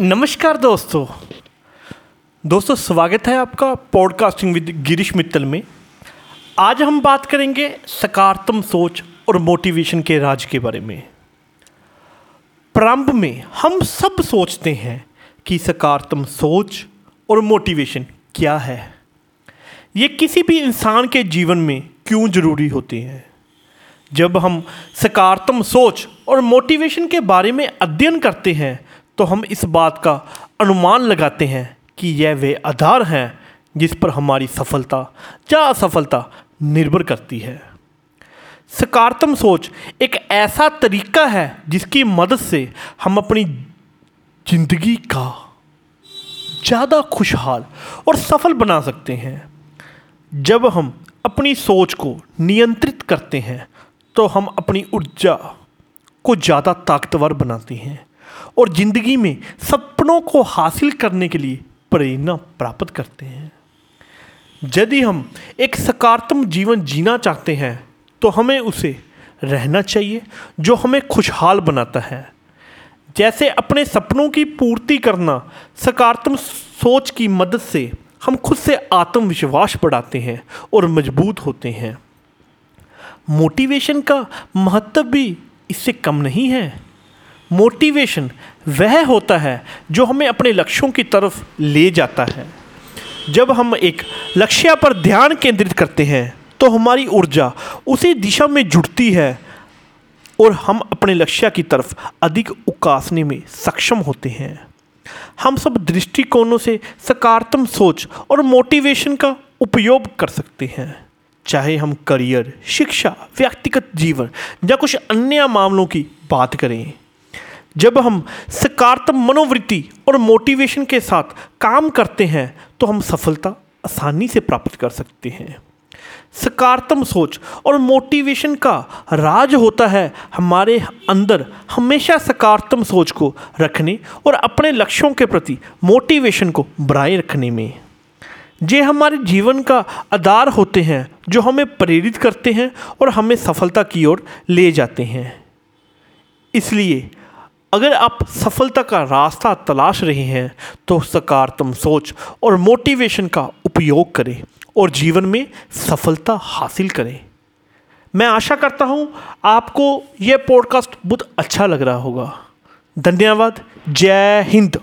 नमस्कार दोस्तों। दोस्तों, स्वागत है आपका पॉडकास्टिंग विद गिरीश मित्तल में। आज हम बात करेंगे सकारात्मक सोच और मोटिवेशन के राज के बारे में। प्रारंभ में हम सब सोचते हैं कि सकारात्मक सोच और मोटिवेशन क्या है। ये किसी भी इंसान के जीवन में क्यों ज़रूरी होते हैं? जब हम सकारात्मक सोच और मोटिवेशन के बारे में अध्ययन करते हैं तो हम इस बात का अनुमान लगाते हैं कि यह वे आधार हैं जिस पर हमारी सफलता, या असफलता निर्भर करती है। सकारात्मक सोच एक ऐसा तरीका है जिसकी मदद से हम अपनी ज़िंदगी का ज़्यादा खुशहाल और सफल बना सकते हैं। जब हम अपनी सोच को नियंत्रित करते हैं तो हम अपनी ऊर्जा को ज़्यादा ताकतवर बनाते हैं। और ज़िंदगी में सपनों को हासिल करने के लिए प्रेरणा प्राप्त करते हैं। यदि हम एक सकारात्मक जीवन जीना चाहते हैं तो हमें उसे रहना चाहिए, जो हमें खुशहाल बनाता है। जैसे अपने सपनों की पूर्ति करना सकारात्मक सोच की मदद से हम खुद से आत्मविश्वास बढ़ाते हैं और मज़बूत होते हैं। मोटिवेशन का महत्व भी इससे कम नहीं है। मोटिवेशन वह होता है जो हमें अपने लक्ष्यों की तरफ़ ले जाता है। जब हम एक लक्ष्य पर ध्यान केंद्रित करते हैं तो हमारी ऊर्जा उसी दिशा में जुड़ती है और हम अपने लक्ष्य की तरफ़ अधिक उकासने में सक्षम होते हैं। हम सब दृष्टिकोणों से सकारात्मक सोच और मोटिवेशन का उपयोग कर सकते हैं। चाहे हम करियर, शिक्षा, व्यक्तिगत जीवन या कुछ अन्य मामलों की बात करें जब हम सकारात्मक मनोवृत्ति और मोटिवेशन के साथ काम करते हैं तो हम सफलता आसानी से प्राप्त कर सकते हैं। सकारात्मक सोच और मोटिवेशन का राज होता है हमारे अंदर हमेशा सकारात्मक सोच को रखने और अपने लक्ष्यों के प्रति मोटिवेशन को बनाए रखने में। ये हमारे जीवन का आधार होते हैं, जो हमें प्रेरित करते हैं और हमें सफलता की ओर ले जाते हैं। इसलिए अगर आप सफलता का रास्ता तलाश रहे हैं तो सकारात्मक सोच और मोटिवेशन का उपयोग करें और जीवन में सफलता हासिल करें। मैं आशा करता हूँ आपको यह पॉडकास्ट बहुत अच्छा लग रहा होगा। धन्यवाद। जय हिंद।